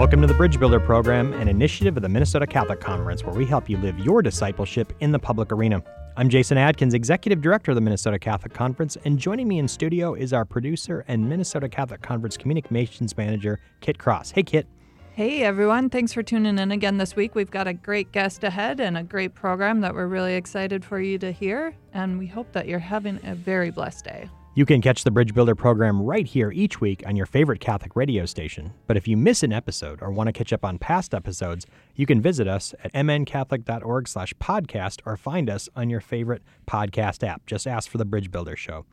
Welcome to the Bridge Builder Program, an initiative of the Minnesota Catholic Conference where we help you live your discipleship in the public arena. I'm Jason Adkins, Executive Director of the Minnesota Catholic Conference, and joining me in studio is our producer and Minnesota Catholic Conference Communications Manager, Kit Cross. Hey, Kit. Hey everyone, thanks for tuning in again this week. We've got a great guest ahead and a great program that we're really excited for you to hear, and we hope that you're having a very blessed day. You can catch the Bridge Builder program right here each week on your favorite Catholic radio station. But if you miss an episode or want to catch up on past episodes, you can visit us at mncatholic.org slash podcast or find us on your favorite podcast app. Just ask for the Bridge Builder Show.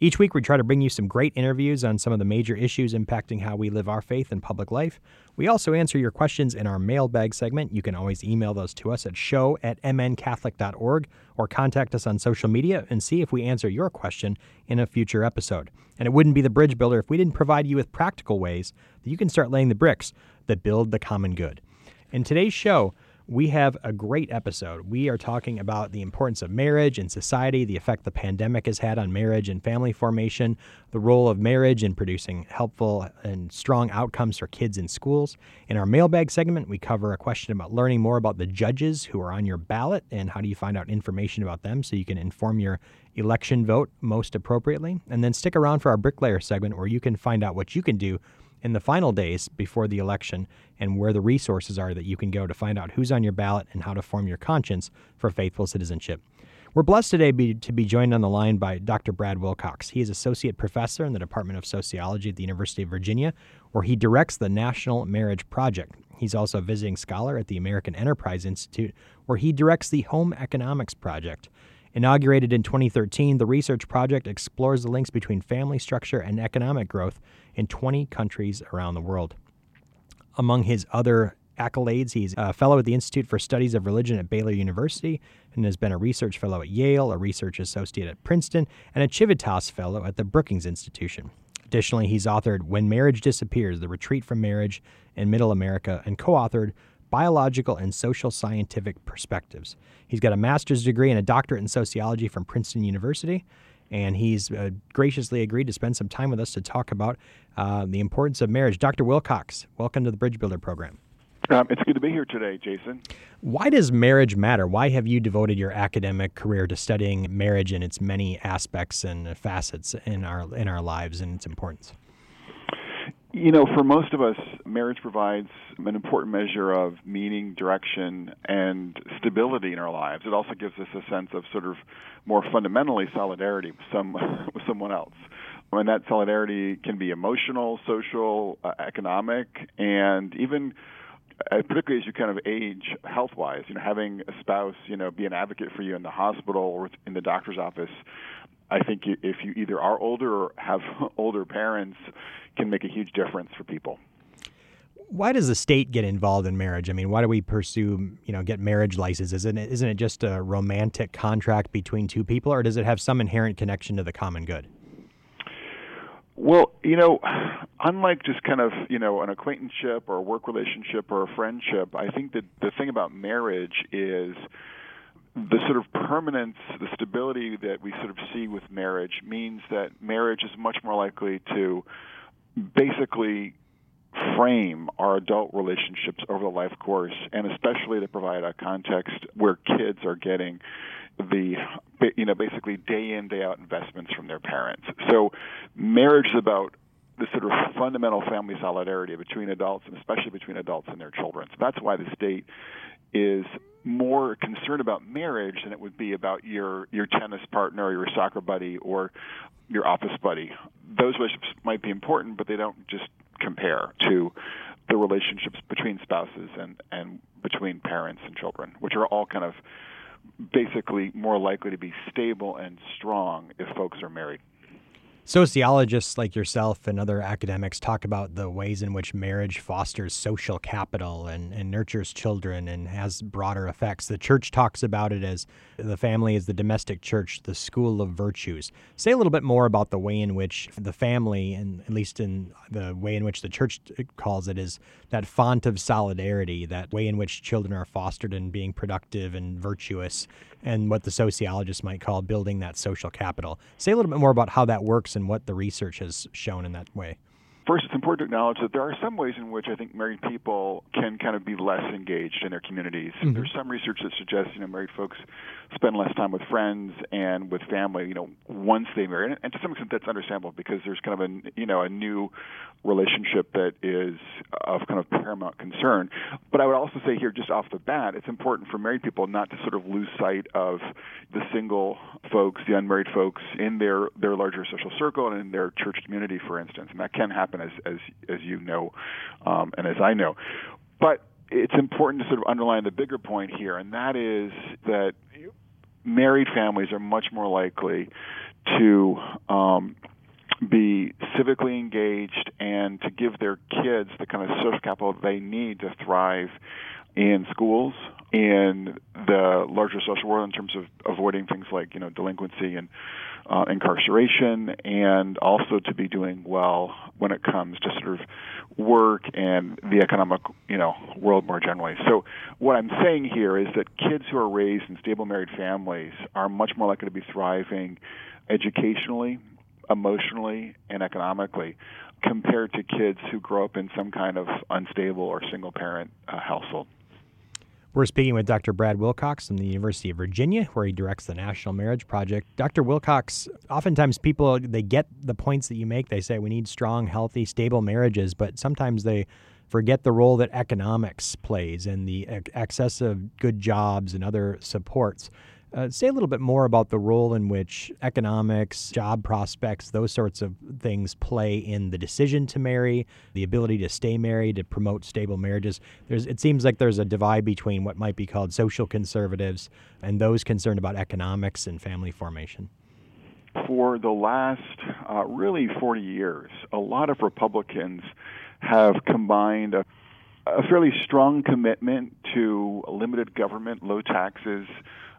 Each week, we try to bring you some great interviews on some of the major issues impacting how we live our faith in public life. We also answer your questions in our mailbag segment. You can always email those to us at show at mncatholic.org or contact us on social media and see if we answer your question in a future episode. And it wouldn't be the Bridge Builder if we didn't provide you with practical ways that you can start laying the bricks that build the common good. In today's show, we have a great episode. We are talking about the importance of marriage in society, the effect the pandemic has had on marriage and family formation, the role of marriage in producing helpful and strong outcomes for kids in schools. In our mailbag segment, we cover a question about learning more about the judges who are on your ballot and how do you find out information about them so you can inform your election vote most appropriately. And then stick around for our bricklayer segment where you can find out what you can do in the final days before the election and where the resources are that you can go to find out who's on your ballot and how to form your conscience for faithful citizenship. We're blessed today be, to be joined on the line by Dr. Brad Wilcox. He is associate professor in the Department of Sociology at the University of Virginia, where he directs the National Marriage Project. He's also a visiting scholar at the American Enterprise Institute, where he directs the Home Economics Project. Inaugurated in 2013, the research project explores the links between family structure and economic growth in 20 countries around the world. Among his other accolades, he's a fellow at the Institute for Studies of Religion at Baylor University and has been a research fellow at Yale, a research associate at Princeton, and a Civitas fellow at the Brookings Institution. Additionally, he's authored When Marriage Disappears The Retreat from Marriage in Middle America and co authored Biological and Social Scientific Perspectives. He's got a master's degree and a doctorate in sociology from Princeton University and he's uh, graciously agreed to spend some time with us to talk about uh, the importance of marriage. Dr. Wilcox, welcome to the Bridge Builder program. Um, it's good to be here today, Jason. Why does marriage matter? Why have you devoted your academic career to studying marriage and its many aspects and facets in our in our lives and its importance? You know, for most of us, marriage provides an important measure of meaning, direction, and stability in our lives. It also gives us a sense of sort of more fundamentally solidarity with some with someone else. And that solidarity can be emotional, social, uh, economic, and even uh, particularly as you kind of age health wise you know having a spouse you know be an advocate for you in the hospital or in the doctor's office I think if you either are older or have older parents, can make a huge difference for people. Why does the state get involved in marriage? I mean, why do we pursue, you know, get marriage licenses? Isn't it, isn't it just a romantic contract between two people, or does it have some inherent connection to the common good? Well, you know, unlike just kind of, you know, an acquaintanceship or a work relationship or a friendship, I think that the thing about marriage is the sort of permanence, the stability that we sort of see with marriage means that marriage is much more likely to basically frame our adult relationships over the life course, and especially to provide a context where kids are getting the you know basically day in day out investments from their parents. So marriage is about the sort of fundamental family solidarity between adults and especially between adults and their children. So that's why the state is more concerned about marriage than it would be about your your tennis partner or your soccer buddy or your office buddy. Those relationships might be important, but they don't just compare to the relationships between spouses and and between parents and children, which are all kind of basically more likely to be stable and strong if folks are married. Sociologists like yourself and other academics talk about the ways in which marriage fosters social capital and, and nurtures children and has broader effects. The church talks about it as the family is the domestic church, the school of virtues. Say a little bit more about the way in which the family, and at least in the way in which the church calls it, is that font of solidarity, that way in which children are fostered in being productive and virtuous, and what the sociologists might call building that social capital. Say a little bit more about how that works and what the research has shown in that way. First, it's important to acknowledge that there are some ways in which I think married people can kind of be less engaged in their communities. Mm-hmm. There's some research that suggests, you know, married folks spend less time with friends and with family, you know, once they marry. And, and to some extent, that's understandable because there's kind of a, you know, a new relationship that is of kind of paramount concern. But I would also say here, just off the bat, it's important for married people not to sort of lose sight of the single folks, the unmarried folks in their their larger social circle and in their church community, for instance. And that can happen, as as as you know, um, and as I know. But it's important to sort of underline the bigger point here, and that is that married families are much more likely to um, be civically engaged and to give their kids the kind of social capital they need to thrive in schools, in the larger social world in terms of avoiding things like you know delinquency and uh, incarceration, and also to be doing well when it comes to sort of work and the economic you know world more generally. So what I'm saying here is that kids who are raised in stable married families are much more likely to be thriving educationally emotionally and economically compared to kids who grow up in some kind of unstable or single parent uh, household. We're speaking with Dr. Brad Wilcox from the University of Virginia, where he directs the National Marriage Project. Dr. Wilcox, oftentimes people they get the points that you make. They say we need strong, healthy, stable marriages, but sometimes they forget the role that economics plays and the excess of good jobs and other supports. Uh, say a little bit more about the role in which economics, job prospects, those sorts of things play in the decision to marry, the ability to stay married, to promote stable marriages. There's, it seems like there's a divide between what might be called social conservatives and those concerned about economics and family formation. For the last uh, really 40 years, a lot of Republicans have combined a, a fairly strong commitment to limited government, low taxes,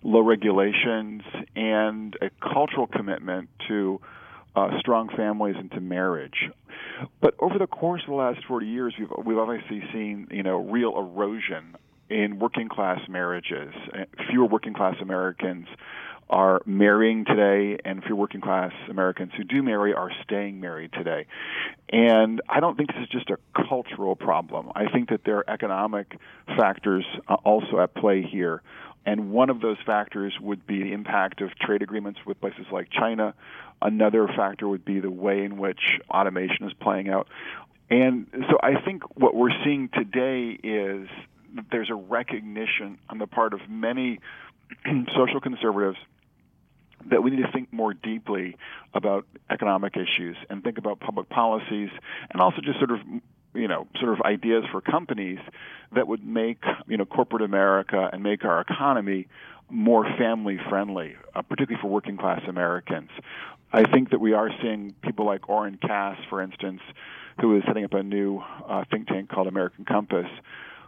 low regulations, and a cultural commitment to uh, strong families and to marriage. But over the course of the last 40 years, we've, we've obviously seen you know real erosion in working class marriages. Fewer working class Americans are marrying today, and fewer working class Americans who do marry are staying married today. And I don't think this is just a cultural problem. I think that there are economic factors uh, also at play here. And one of those factors would be the impact of trade agreements with places like China. Another factor would be the way in which automation is playing out. And so I think what we're seeing today is there's a recognition on the part of many social conservatives that we need to think more deeply about economic issues and think about public policies and also just sort of you know sort of ideas for companies that would make you know corporate America and make our economy more family friendly, uh, particularly for working class Americans. I think that we are seeing people like Oren Cass, for instance, who is setting up a new uh, think tank called American Compass,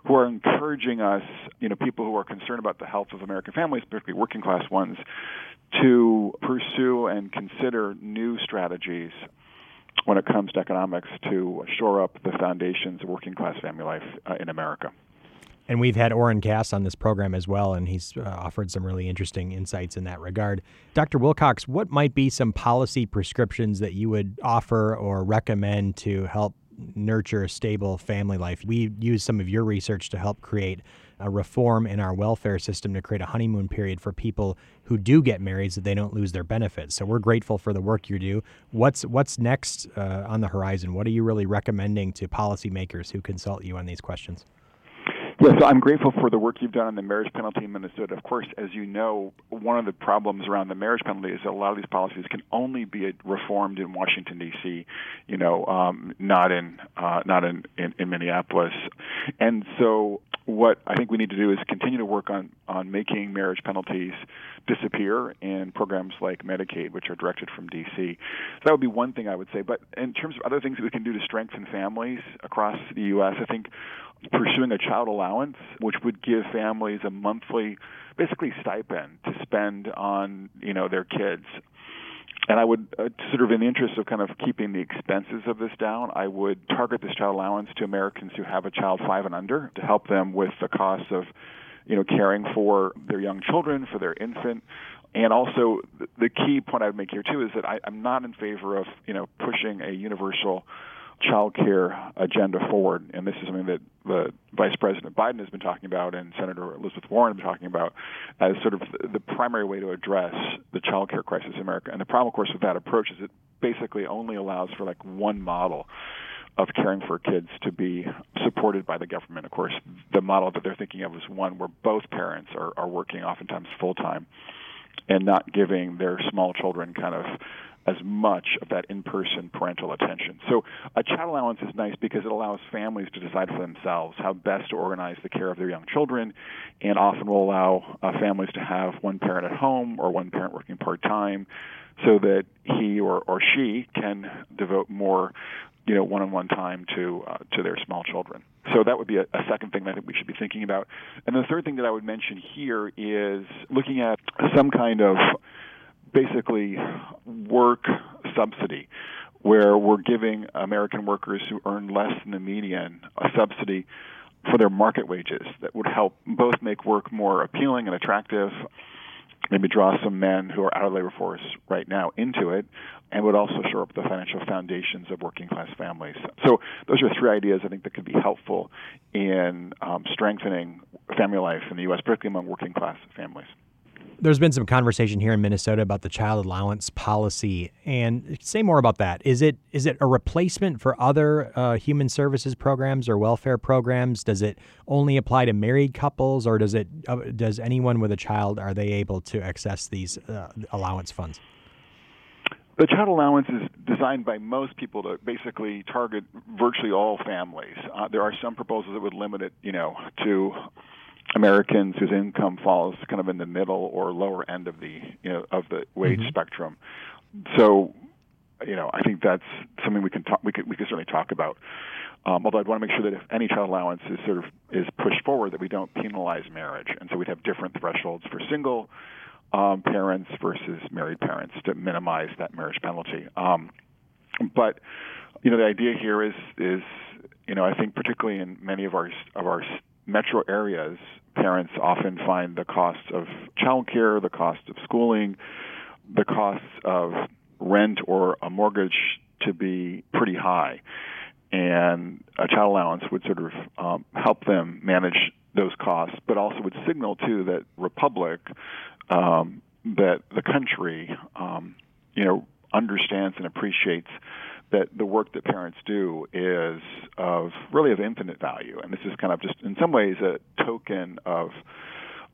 who are encouraging us, you know, people who are concerned about the health of American families, particularly working class ones, to pursue and consider new strategies when it comes to economics to shore up the foundations of working class family life uh, in America. And we've had Oren Cass on this program as well, and he's uh, offered some really interesting insights in that regard. Dr. Wilcox, what might be some policy prescriptions that you would offer or recommend to help nurture a stable family life? We use some of your research to help create a reform in our welfare system to create a honeymoon period for people who do get married so they don't lose their benefits. So we're grateful for the work you do. What's what's next uh, on the horizon? What are you really recommending to policymakers who consult you on these questions? Yeah, so I'm grateful for the work you've done on the marriage penalty in Minnesota. Of course, as you know, one of the problems around the marriage penalty is that a lot of these policies can only be reformed in Washington D.C. You know, um, not in uh, not in, in in Minneapolis, and so what I think we need to do is continue to work on on making marriage penalties disappear in programs like Medicaid, which are directed from D.C. So that would be one thing I would say. But in terms of other things that we can do to strengthen families across the U.S., I think pursuing a child allowance, which would give families a monthly, basically stipend to spend on you know their kids and I would, uh, sort of in the interest of kind of keeping the expenses of this down, I would target this child allowance to Americans who have a child five and under to help them with the costs of, you know, caring for their young children, for their infant. And also, the key point I would make here too is that I, I'm not in favor of, you know, pushing a universal child care agenda forward, and this is something that the Vice President Biden has been talking about and Senator Elizabeth Warren has been talking about as sort of the primary way to address the child care crisis in America. And the problem, of course, with that approach is it basically only allows for like one model of caring for kids to be supported by the government. Of course, the model that they're thinking of is one where both parents are, are working oftentimes full time and not giving their small children kind of as much of that in-person parental attention. So a child allowance is nice because it allows families to decide for themselves how best to organize the care of their young children, and often will allow uh, families to have one parent at home or one parent working part-time, so that he or, or she can devote more you know one-on-one time to uh, to their small children. So that would be a, a, second thing that I think we should be thinking about. And the third thing that I would mention here is looking at some kind of basically work subsidy where we're giving American workers who earn less than the median a subsidy for their market wages that would help both make work more appealing and attractive, maybe draw some men who are out of the labor force right now into it, and would also shore up the financial foundations of working class families. So those are three ideas I think that could be helpful in um, strengthening family life in the U.S., particularly among working class families there's been some conversation here in Minnesota about the child allowance policy, and say more about that. Is it is it a replacement for other uh, human services programs or welfare programs? Does it only apply to married couples, or does it uh, does anyone with a child are they able to access these uh, allowance funds? The child allowance is designed by most people to basically target virtually all families. Uh, there are some proposals that would limit it, you know, to Americans whose income falls kind of in the middle or lower end of the you know of the wage mm-hmm. spectrum. So, you know, I think that's something we can talk we could we could certainly talk about. Um, although I'd want to make sure that if any child allowance is sort of is pushed forward, that we don't penalize marriage, and so we'd have different thresholds for single um, parents versus married parents to minimize that marriage penalty. Um, but you know, the idea here is is you know I think particularly in many of our of our metro areas, parents often find the cost of childcare, the cost of schooling, the costs of rent or a mortgage to be pretty high. And a child allowance would sort of um, help them manage those costs, but also would signal too that Republic, um, that the country, um, you know, understands and appreciates that the work that parents do is of really of infinite value, and this is kind of just in some ways a token of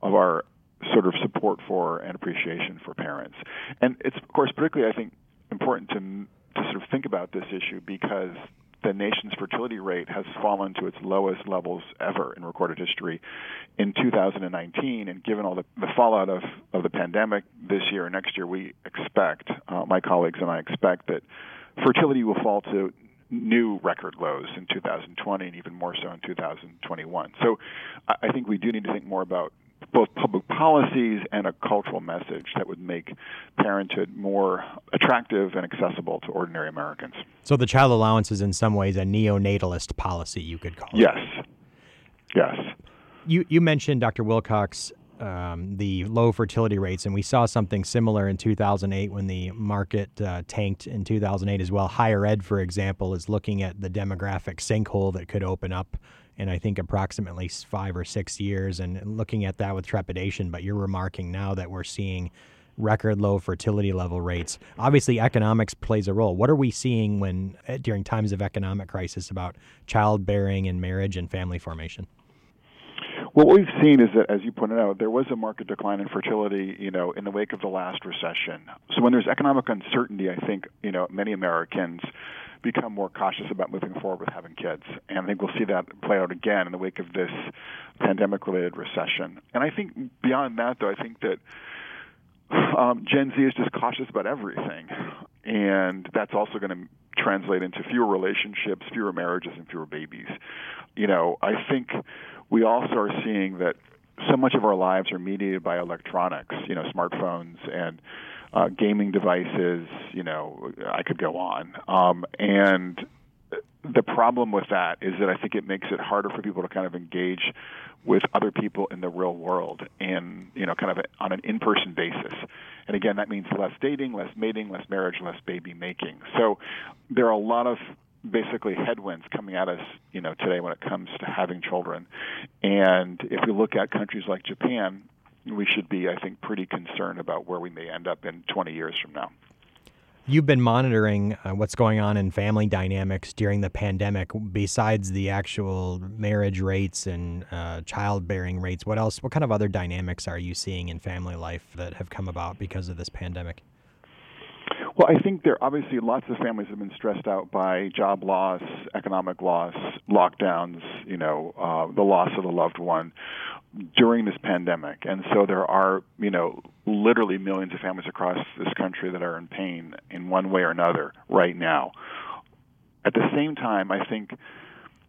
of our sort of support for and appreciation for parents. And it's of course particularly I think important to to sort of think about this issue because the nation's fertility rate has fallen to its lowest levels ever in recorded history in 2019. And given all the, the fallout of, of the pandemic this year and next year, we expect, uh, my colleagues and I expect that fertility will fall to new record lows in 2020 and even more so in 2021. So I think we do need to think more about both public policies and a cultural message that would make parenthood more attractive and accessible to ordinary Americans. So the child allowance is in some ways a neonatalist policy, you could call it. Yes. Yes. You you mentioned Dr. Wilcox um, the low fertility rates, and we saw something similar in 2008 when the market uh, tanked in 2008 as well. Higher ed, for example, is looking at the demographic sinkhole that could open up in I think approximately five or six years, and looking at that with trepidation. But you're remarking now that we're seeing record low fertility level rates. Obviously, economics plays a role. What are we seeing when uh, during times of economic crisis about childbearing and marriage and family formation? What we've seen is that, as you pointed out, there was a market decline in fertility, you know, in the wake of the last recession. So when there's economic uncertainty, I think, you know, many Americans become more cautious about moving forward with having kids. And I think we'll see that play out again in the wake of this pandemic related recession. And I think beyond that, though, I think that um, Gen Z is just cautious about everything. And that's also going to translate into fewer relationships, fewer marriages, and fewer babies. You know, I think we also are seeing that so much of our lives are mediated by electronics, you know, smartphones and uh, gaming devices. You know, I could go on. Um, and the problem with that is that I think it makes it harder for people to kind of engage with other people in the real world and you know kind of on an in-person basis. And again, that means less dating, less mating, less marriage, less baby making. So there are a lot of basically headwinds coming at us, you know, today when it comes to having children. And if we look at countries like Japan, we should be, I think, pretty concerned about where we may end up in 20 years from now. You've been monitoring uh, what's going on in family dynamics during the pandemic. Besides the actual marriage rates and uh, childbearing rates, what else? What kind of other dynamics are you seeing in family life that have come about because of this pandemic? Well, I think there obviously lots of families have been stressed out by job loss, economic loss, lockdowns, you know, uh, the loss of a loved one during this pandemic. And so there are, you know, literally millions of families across this country that are in pain in one way or another right now. At the same time, I think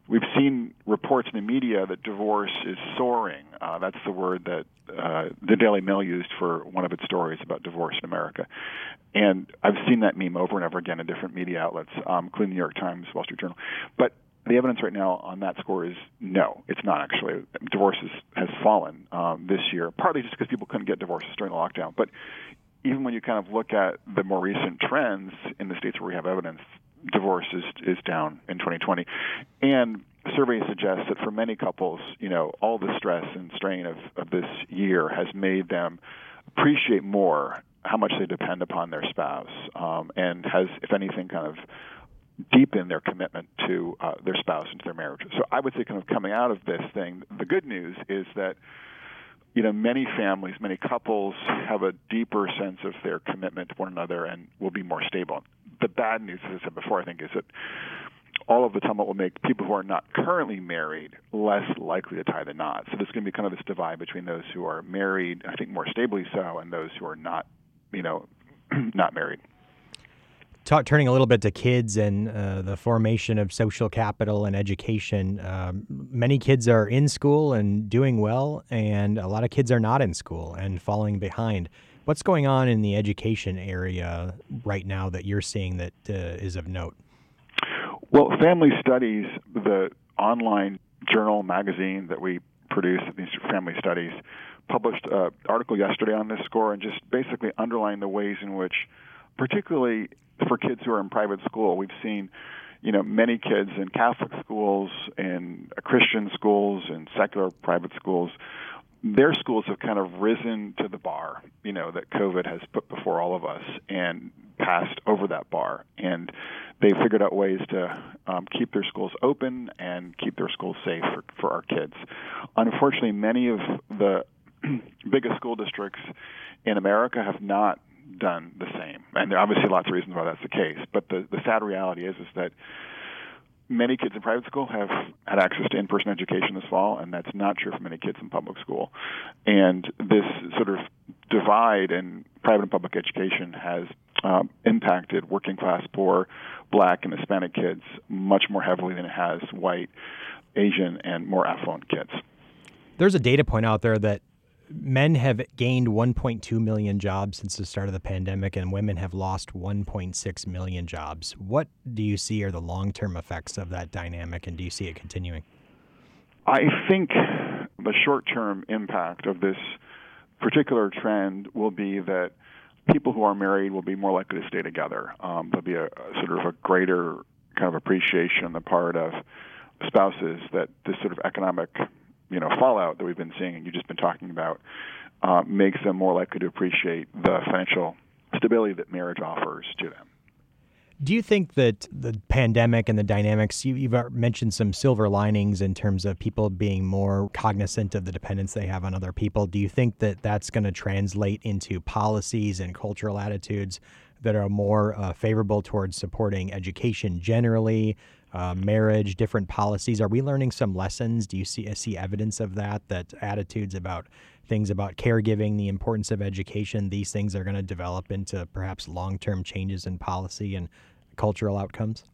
we've seen reports in the media that divorce is soaring. Uh, that's the word that uh, the Daily Mail used for one of its stories about divorce in America. And I've seen that meme over and over again in different media outlets, um, including the New York Times, Wall Street Journal. But the evidence right now on that score is no, it's not actually. Divorce has, fallen um, this year, partly just because people couldn't get divorces during the lockdown. But even when you kind of look at the more recent trends in the states where we have evidence, divorce is is down in 2020, and surveys suggest that for many couples, you know, all the stress and strain of, of this year has made them appreciate more how much they depend upon their spouse, um, and has, if anything, kind of deepen their commitment to uh, their spouse and to their marriage. So I would say, kind of coming out of this thing, the good news is that you know many families, many couples have a deeper sense of their commitment to one another and will be more stable. The bad news, as I said before, I think, is that all of the tumult will make people who are not currently married less likely to tie the knot. So there's going to be kind of this divide between those who are married, I think more stably so, and those who are not, you know, not married. Turning a little bit to kids and uh, the formation of social capital and education. Um, many kids are in school and doing well, and a lot of kids are not in school and falling behind. What's going on in the education area right now that you're seeing that uh, is of note? Well, Family Studies, the online journal magazine that we produce, these Family Studies, published an article yesterday on this score and just basically underlined the ways in which, particularly for kids who are in private school. We've seen, you know, many kids in Catholic schools, in Christian schools, in secular private schools. Their schools have kind of risen to the bar, you know, that COVID has put before all of us, and passed over that bar. And they figured out ways to um, keep their schools open and keep their schools safe for, for our kids. Unfortunately, many of the biggest school districts in America have not done the same. And there are obviously lots of reasons why that's the case. But the, the sad reality is is that many kids in private school have had access to in-person education this fall, and that's not true for many kids in public school. And this sort of divide in private and public education has um, impacted working class, poor, black, and Hispanic kids much more heavily than it has white, Asian, and more affluent kids. There's a data point out there that men have gained 1.2 million jobs since the start of the pandemic, and women have lost 1.6 million jobs. What do you see are the long term effects of that dynamic, and do you see it continuing? I think the short term impact of this particular trend will be that people who are married will be more likely to stay together. Um, there'll be a, a sort of a greater kind of appreciation on the part of spouses that this sort of economic you know fallout that we've been seeing and you've just been talking about uh, makes them more likely to appreciate the financial stability that marriage offers to them. Do you think that the pandemic and the dynamics, you, have uh, mentioned some silver linings in terms of people being more cognizant of the dependence they have on other people. Do you think that that's going to translate into policies and cultural attitudes that are more uh, favorable towards supporting education generally, uh, marriage, different policies. Are we learning some lessons? Do you see see evidence of that? That attitudes about things about caregiving, the importance of education, these things are going to develop into perhaps long term changes in policy and cultural outcomes.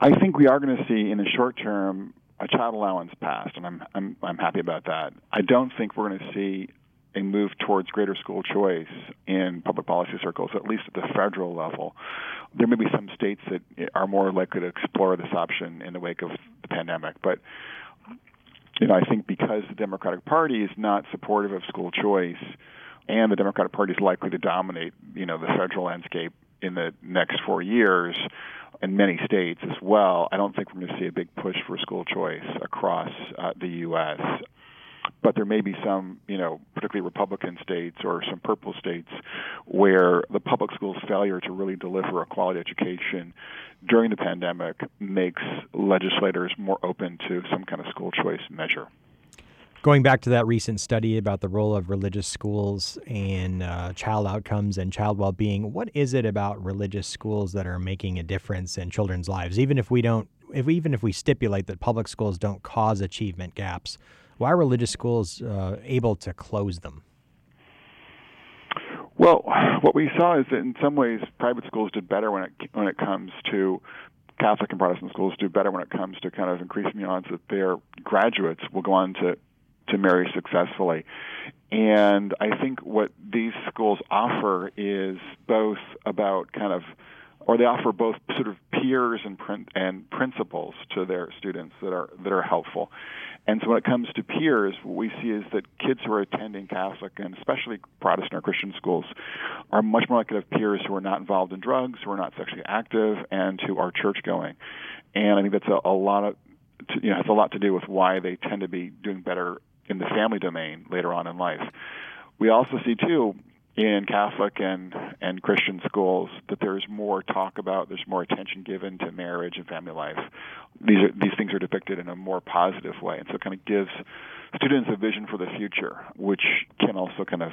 I think we are going to see in the short term a child allowance passed, and I'm I'm I'm happy about that. I don't think we're going to see a move towards greater school choice in public policy circles, at least at the federal level. There may be some states that are more likely to explore this option in the wake of the pandemic, but you know, I think because the Democratic Party is not supportive of school choice, and the Democratic Party is likely to dominate, you know, the federal landscape in the next four years in many states as well, I don't think we're going to see a big push for school choice across uh, the U.S. But there may be some, you know, particularly Republican states or some purple states where the public school's failure to really deliver a quality education during the pandemic makes legislators more open to some kind of school choice measure. Going back to that recent study about the role of religious schools in uh, child outcomes and child well being, what is it about religious schools that are making a difference in children's lives? Even if we don't, if we, even if we stipulate that public schools don't cause achievement gaps, why are religious schools uh, able to close them? Well, what we saw is that in some ways private schools did better when it when it comes to Catholic and Protestant schools do better when it comes to kind of increasing the odds that their graduates will go on to to marry successfully. And I think what these schools offer is both about kind of or they offer both sort of peers and print and principles to their students that are that are helpful. And so when it comes to peers, what we see is that kids who are attending Catholic and especially Protestant or Christian schools are much more likely to have peers who are not involved in drugs, who are not sexually active, and who are church going. And I think that's a, a lot of to, you know has a lot to do with why they tend to be doing better in the family domain later on in life. We also see too in Catholic and and Christian schools that there's more talk about, there's more attention given to marriage and family life. These are these things are depicted in a more positive way, and so it kind of gives students a vision for the future, which can also kind of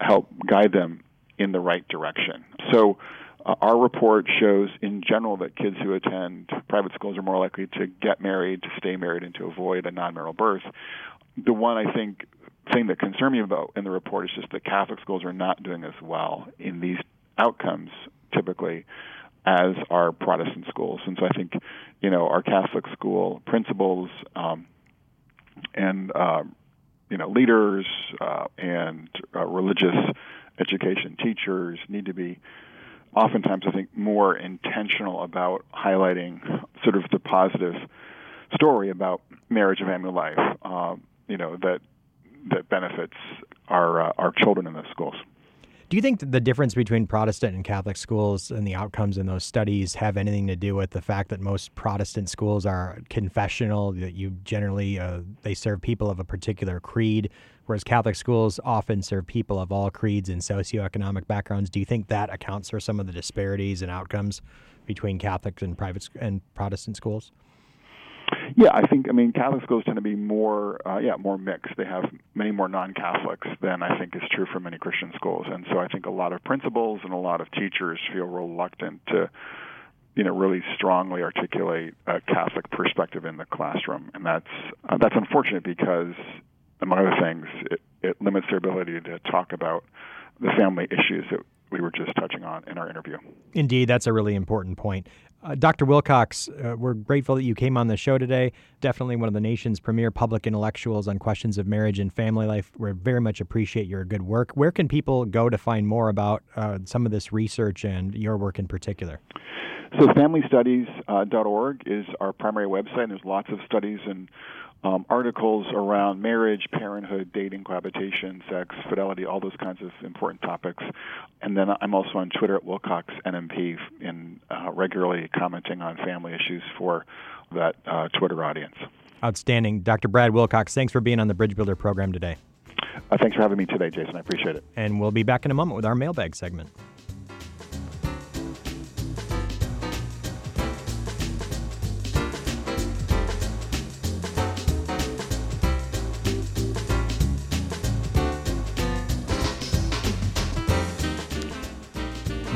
help guide them in the right direction. So. Uh, our report shows in general that kids who attend private schools are more likely to get married, to stay married, and to avoid a non marital birth the one I think thing that concerns me about in the report is just that Catholic schools are not doing as well in these outcomes typically as our Protestant schools. And so I think, you know, our Catholic school principals um, and uh, you know leaders uh, and uh, religious education teachers need to be oftentimes I think more intentional about highlighting sort of the positive story about marriage and family life. Um, you know that that benefits our uh, our children in the schools. Do you think the difference between Protestant and Catholic schools and the outcomes in those studies have anything to do with the fact that most Protestant schools are confessional, that you generally uh, they serve people of a particular creed, whereas Catholic schools often serve people of all creeds and socioeconomic backgrounds? Do you think that accounts for some of the disparities and outcomes between Catholic and private and Protestant schools? Yeah, I think I mean Catholic schools tend to be more uh, yeah more mixed. They have many more non-Catholics than I think is true for many Christian schools, and so I think a lot of principals and a lot of teachers feel reluctant to you know really strongly articulate a Catholic perspective in the classroom, and that's uh, that's unfortunate because among other things it, it limits their ability to talk about the family issues that we were just touching on in our interview. Indeed, that's a really important point. Uh, Dr. Wilcox, uh, we're grateful that you came on the show today. Definitely one of the nation's premier public intellectuals on questions of marriage and family life. We very much appreciate your good work. Where can people go to find more about uh, some of this research and your work in particular? So, familystudies.org uh, is our primary website, there's lots of studies and um, articles around marriage, parenthood, dating, cohabitation, sex, fidelity, all those kinds of important topics. And then I'm also on Twitter at Wilcox NMP in uh, regularly commenting on family issues for that uh, Twitter audience. Outstanding. Dr. Brad Wilcox, thanks for being on the Bridge Builder program today. Uh, thanks for having me today, Jason. I appreciate it. And we'll be back in a moment with our mailbag segment.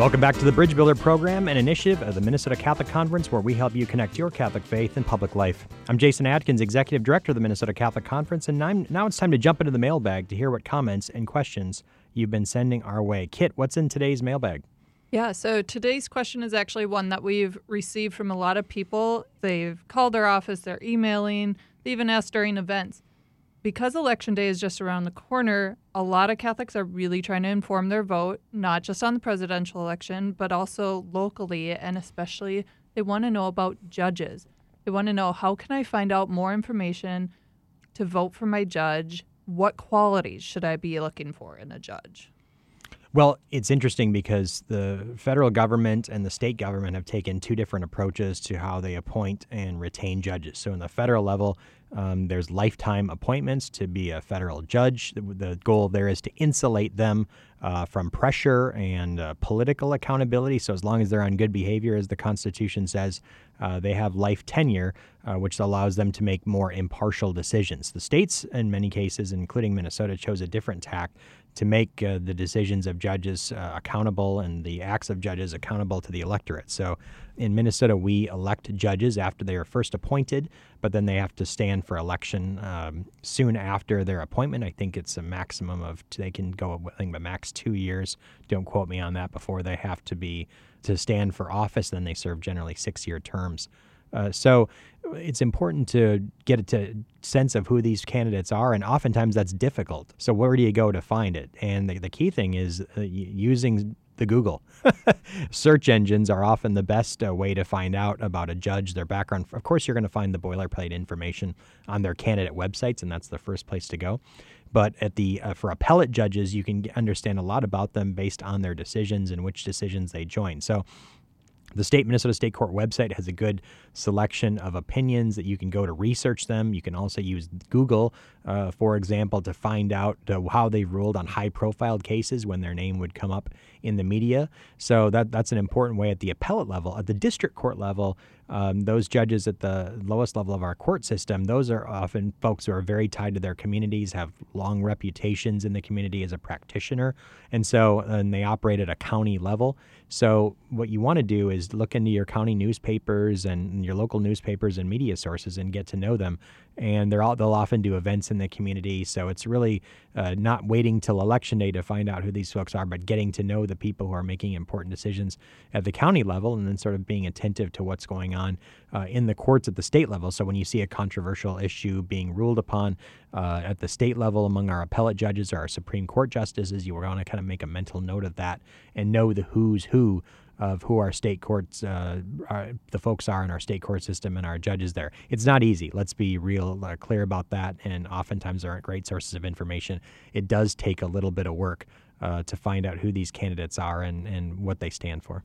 Welcome back to the Bridge Builder program, an initiative of the Minnesota Catholic Conference where we help you connect your Catholic faith and public life. I'm Jason Adkins, Executive Director of the Minnesota Catholic Conference, and now it's time to jump into the mailbag to hear what comments and questions you've been sending our way. Kit, what's in today's mailbag? Yeah, so today's question is actually one that we've received from a lot of people. They've called our office, they're emailing, they even asked during events because election day is just around the corner, a lot of Catholics are really trying to inform their vote, not just on the presidential election, but also locally. And especially, they want to know about judges. They want to know how can I find out more information to vote for my judge? What qualities should I be looking for in a judge? Well, it's interesting because the federal government and the state government have taken two different approaches to how they appoint and retain judges. So, in the federal level, um, there's lifetime appointments to be a federal judge. The, the goal there is to insulate them uh, from pressure and uh, political accountability. So, as long as they're on good behavior, as the Constitution says, uh, they have life tenure, uh, which allows them to make more impartial decisions. The states, in many cases, including Minnesota, chose a different tack to make uh, the decisions of judges uh, accountable and the acts of judges accountable to the electorate. So in Minnesota, we elect judges after they are first appointed, but then they have to stand for election um, soon after their appointment. I think it's a maximum of, they can go, I think, but max two years. Don't quote me on that before they have to be to stand for office. Then they serve generally six year terms. Uh, so it's important to get a sense of who these candidates are, and oftentimes that's difficult. So where do you go to find it? And the, the key thing is uh, using the Google. Search engines are often the best uh, way to find out about a judge, their background. Of course, you're going to find the boilerplate information on their candidate websites, and that's the first place to go. But at the uh, for appellate judges, you can understand a lot about them based on their decisions and which decisions they join. So the state Minnesota State Court website has a good selection of opinions that you can go to research them. You can also use Google, uh, for example, to find out uh, how they've ruled on high-profile cases when their name would come up in the media. So that that's an important way at the appellate level. At the district court level, um, those judges at the lowest level of our court system, those are often folks who are very tied to their communities, have long reputations in the community as a practitioner, and so and they operate at a county level. So what you want to do is look into your county newspapers and your local newspapers and media sources and get to know them. And they're all, they'll often do events in the community. So it's really uh, not waiting till election day to find out who these folks are, but getting to know the people who are making important decisions at the county level and then sort of being attentive to what's going on uh, in the courts at the state level. So when you see a controversial issue being ruled upon uh, at the state level among our appellate judges or our Supreme Court justices, you want to kind of make a mental note of that and know the who's who of who our state courts, uh, are, the folks are in our state court system and our judges there. It's not easy. Let's be real uh, clear about that. And oftentimes there aren't great sources of information. It does take a little bit of work uh, to find out who these candidates are and, and what they stand for.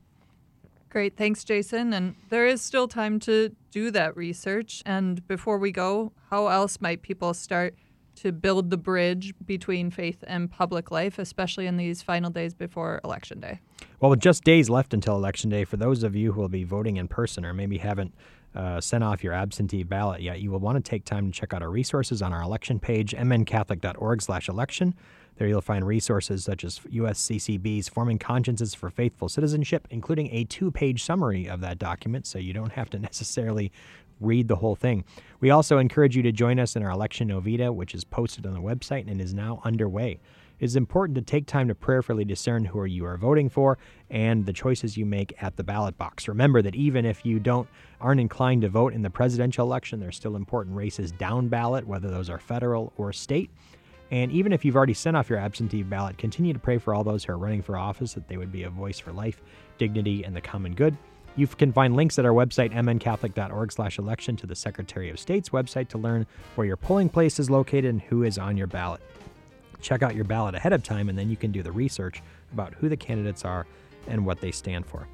Great. Thanks, Jason. And there is still time to do that research. And before we go, how else might people start to build the bridge between faith and public life, especially in these final days before Election Day? Well, with just days left until Election Day, for those of you who will be voting in person or maybe haven't uh, sent off your absentee ballot yet, you will want to take time to check out our resources on our election page, mncatholic.org slash election. There you'll find resources such as USCCB's Forming Consciences for Faithful Citizenship, including a two page summary of that document, so you don't have to necessarily read the whole thing. We also encourage you to join us in our election novena, which is posted on the website and is now underway. It is important to take time to prayerfully discern who you are voting for and the choices you make at the ballot box. Remember that even if you don't aren't inclined to vote in the presidential election, there's still important races down ballot, whether those are federal or state. And even if you've already sent off your absentee ballot, continue to pray for all those who are running for office that they would be a voice for life, dignity, and the common good. You can find links at our website, mncatholic.org slash election to the Secretary of State's website to learn where your polling place is located and who is on your ballot. Check out your ballot ahead of time, and then you can do the research about who the candidates are and what they stand for.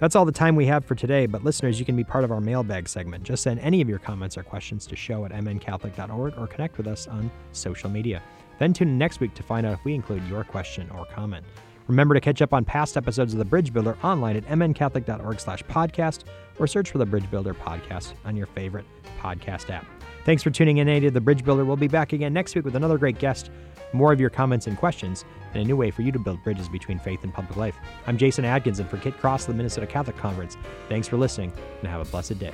That's all the time we have for today, but listeners, you can be part of our mailbag segment. Just send any of your comments or questions to show at mncatholic.org or connect with us on social media. Then tune in next week to find out if we include your question or comment. Remember to catch up on past episodes of The Bridge Builder online at mncatholic.org slash podcast or search for The Bridge Builder podcast on your favorite podcast app. Thanks for tuning in to The Bridge Builder. We'll be back again next week with another great guest, more of your comments and questions, and a new way for you to build bridges between faith and public life. I'm Jason Adkins, and for Kit Cross the Minnesota Catholic Conference, thanks for listening and have a blessed day.